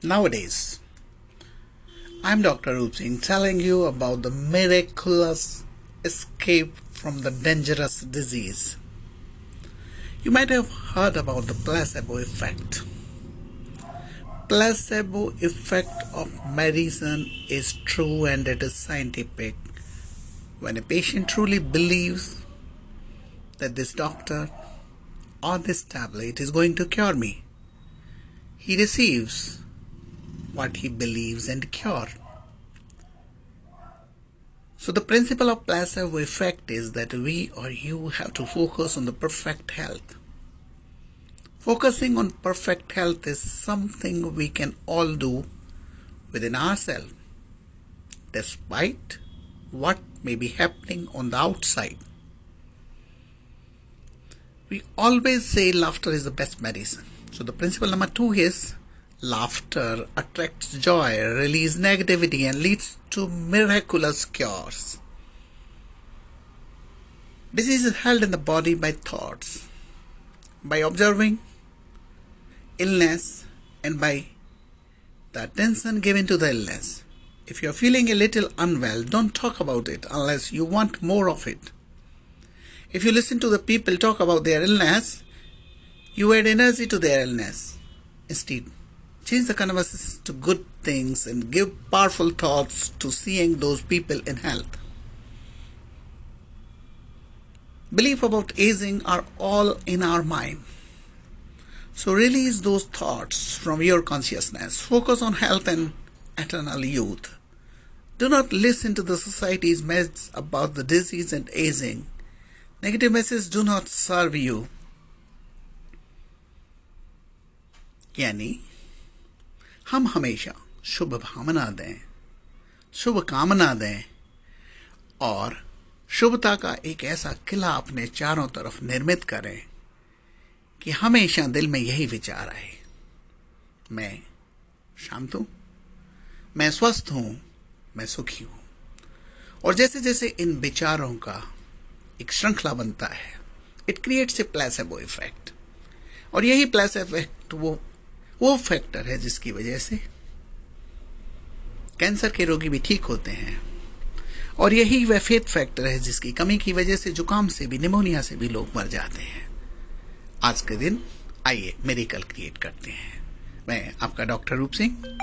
Nowadays, I'm Dr. Roop Singh telling you about the miraculous escape from the dangerous disease. You might have heard about the placebo effect. Placebo effect of medicine is true and it is scientific. When a patient truly believes that this doctor or this tablet is going to cure me, he receives what he believes and cure. So the principle of placebo effect is that we or you have to focus on the perfect health. Focusing on perfect health is something we can all do within ourselves, despite what may be happening on the outside. We always say laughter is the best medicine. So the principle number two is laughter attracts joy, releases negativity, and leads to miraculous cures. Disease is held in the body by thoughts, by observing illness, and by the attention given to the illness. If you are feeling a little unwell, don't talk about it unless you want more of it. If you listen to the people talk about their illness, you add energy to their illness. Instead, change the conversation to good things and give powerful thoughts to seeing those people in health. Belief about aging are all in our mind. So release those thoughts from your consciousness. Focus on health and eternal youth. Do not listen to the society's message about the disease and aging. Negative messages do not serve you. यानी हम हमेशा शुभ भावना दें, शुभ कामना दें और शुभता का एक ऐसा किला अपने चारों तरफ़ निर्मित करें कि हमेशा दिल में यही विचार आए। मैं शांत हूँ, मैं स्वस्थ हूँ, मैं सुखी हूँ। और जैसे जैसे इन विचारों का एक श्रृंखला बनता है it creates a placebo effect और यही प्लेस इफ़ेक्ट वो वो फैक्टर है जिसकी वजह से कैंसर के रोगी भी ठीक होते हैं। और यही वह फैक्टर है जिसकी कमी की वजह से जुकाम से भी, निमोनिया से भी लोग मर जाते हैं। आज के दिन, आइए मेडिकल क्रिएट करते हैं। मैं आपका डॉक्टर रूप सिंह